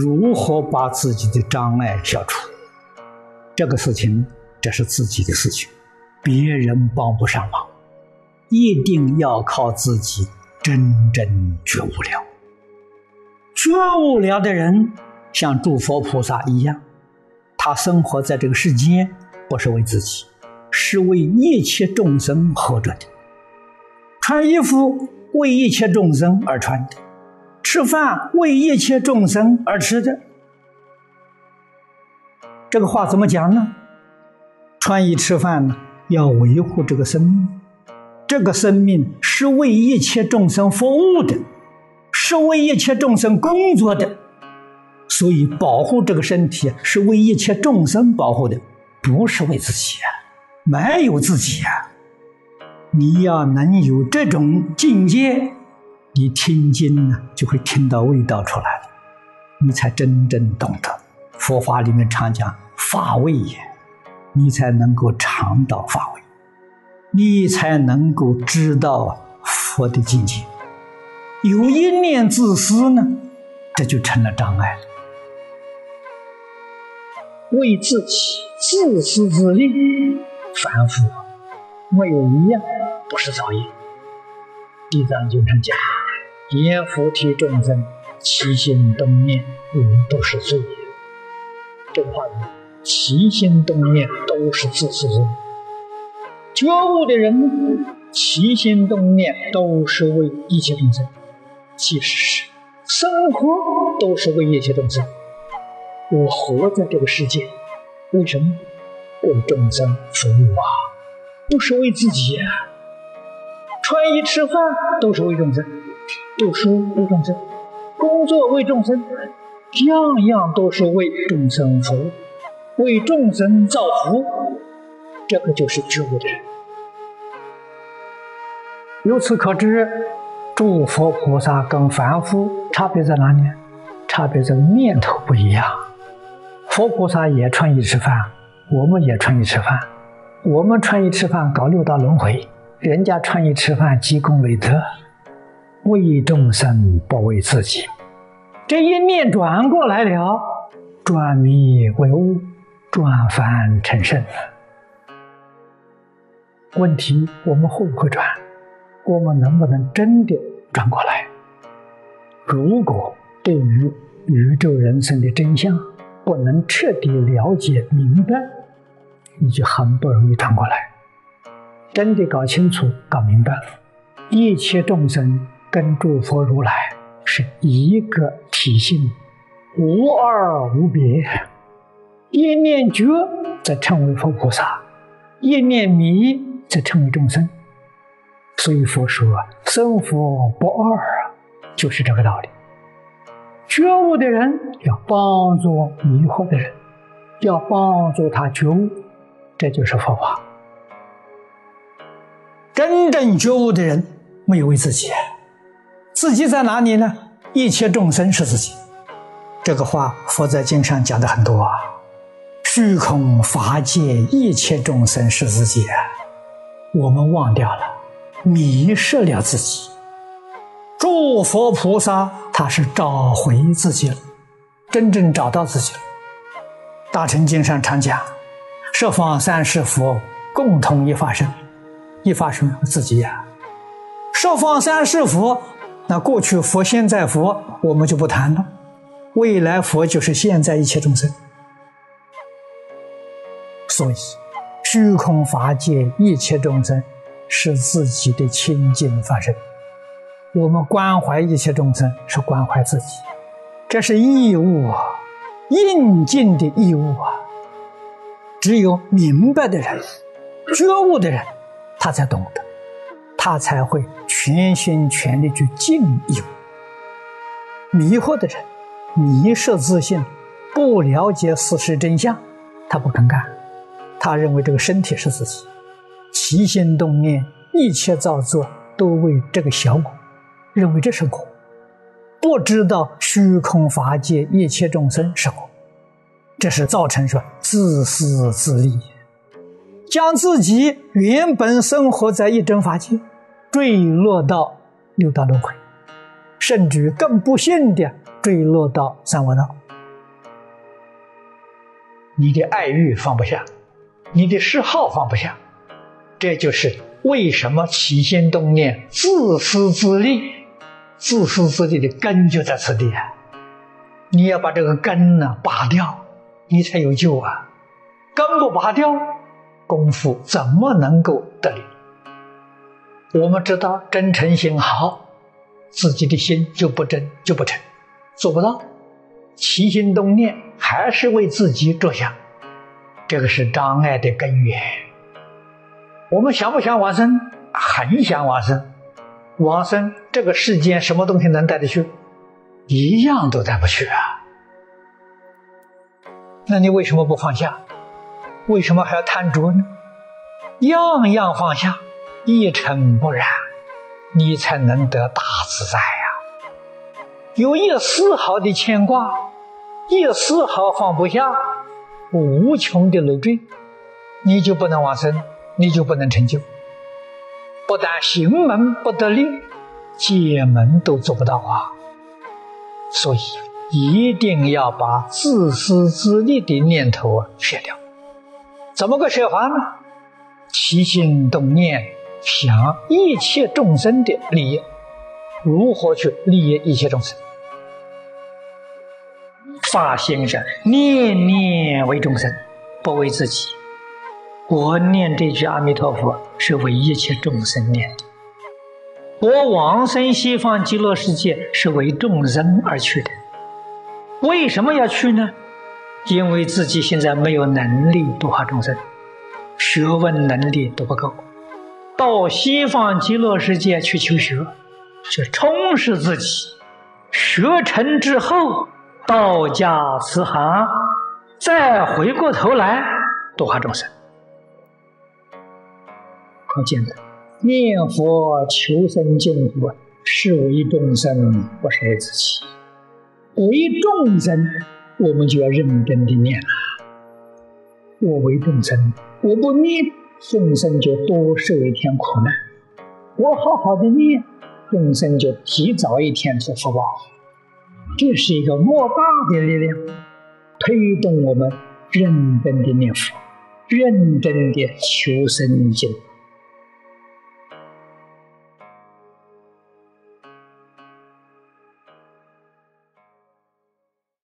如何把自己的障碍消除？这个事情，这是自己的事情，别人帮不上忙，一定要靠自己真正觉悟了。觉悟了的人，像诸佛菩萨一样，他生活在这个世间，不是为自己，是为一切众生活着的。穿衣服为一切众生而穿的，吃饭为一切众生而吃的。这个话怎么讲呢？穿衣吃饭呢，要维护这个生命，这个生命是为一切众生服务的，是为一切众生工作的，所以保护这个身体是为一切众生保护的，不是为自己啊，没有自己啊。你要能有这种境界，你听经呢就会听到味道出来了，你才真正懂得。佛法里面常讲法味也，你才能够尝到法味，你才能够知道佛的境界。有一念自私呢，这就成了障碍了。为自己自私自利，反复没有一样。不是造业，《地藏经》上讲：“阎浮提众生起心动念，都是罪业。”这个话语，起心动念都是自私自利。觉悟的人，起心动念都是为一切众生，其实是生活都是为一切众生。我活在这个世界，为什么？为众生服务啊，不是为自己呀。穿衣吃饭都是为众生，读书为众生，工作为众生，样样都是为众生服务，为众生造福。这个就是觉悟的人。由此可知，诸佛菩萨跟凡夫差别在哪里？差别在念头不一样。佛菩萨也穿衣吃饭，我们也穿衣吃饭，我们穿衣吃饭搞六道轮回。人家穿衣吃饭，积功累德，为众生不为自己。这一念转过来了，转迷为悟，转凡成圣。问题我们会不会转？我们能不能真的转过来？如果对于宇宙人生的真相不能彻底了解明白，你就很不容易转过来。真的搞清楚、搞明白，一切众生跟诸佛如来是一个体性，无二无别。一念觉则称为佛菩萨，一念迷则称为众生。所以佛说生佛不二啊，就是这个道理。觉悟的人要帮助迷惑的人，要帮助他觉悟，这就是佛法。真正觉悟的人没有为自己，自己在哪里呢？一切众生是自己。这个话佛在经上讲的很多啊。虚空法界一切众生是自己啊，我们忘掉了，迷失了自己。诸佛菩萨他是找回自己了，真正找到自己了。大乘经上常讲，十方三世佛共同一法身。一发生自己呀，十方三世佛，那过去佛、现在佛，我们就不谈了。未来佛就是现在一切众生，所以虚空法界一切众生是自己的清净法身。我们关怀一切众生是关怀自己，这是义务啊，应尽的义务啊。只有明白的人，觉悟的人。他才懂得，他才会全心全力去敬义。迷惑的人，迷失自信，不了解事实真相，他不肯干。他认为这个身体是自己，起心动念，一切造作都为这个小我，认为这是我，不知道虚空法界一切众生是我，这是造成说自私自利。将自己原本生活在一真法界，坠落到六道轮回，甚至更不幸的坠落到三恶道。你的爱欲放不下，你的嗜好放不下，这就是为什么起心动念、自私自利、自私自利的根就在此地啊！你要把这个根呢拔掉，你才有救啊！根不拔掉，功夫怎么能够得力？我们知道真诚心好，自己的心就不真就不诚，做不到。起心动念还是为自己着想，这个是障碍的根源。我们想不想往生？很想往生。往生这个世间什么东西能带得去？一样都带不去啊。那你为什么不放下？为什么还要贪着呢？样样放下，一尘不染，你才能得大自在呀。有一丝毫的牵挂。一丝毫放不下，无穷的累赘，你就不能往生，你就不能成就。不但行门不得力，解门都做不到啊！所以一定要把自私自利的念头啊舍掉。怎么个舍法呢？起心动念想一切众生的利益，如何去利益一切众生？发心上念念为众生，不为自己。我念这句阿弥陀佛是为一切众生念的。我往生西方极乐世界是为众生而去的。为什么要去呢？因为自己现在没有能力度化众生，学问能力都不够。到西方极乐世界去求学，去充实自己。学成之后。道家慈航，再回过头来度化众生，很简单。念佛求生净土，是为众生，不是为自己。为众生，我们就要认真的念了。我为众生，我不念，众生就多受一天苦难；我好好的念，众生就提早一天做福报。这是一个莫大的力量，推动我们认真的念佛，认真的求生净土。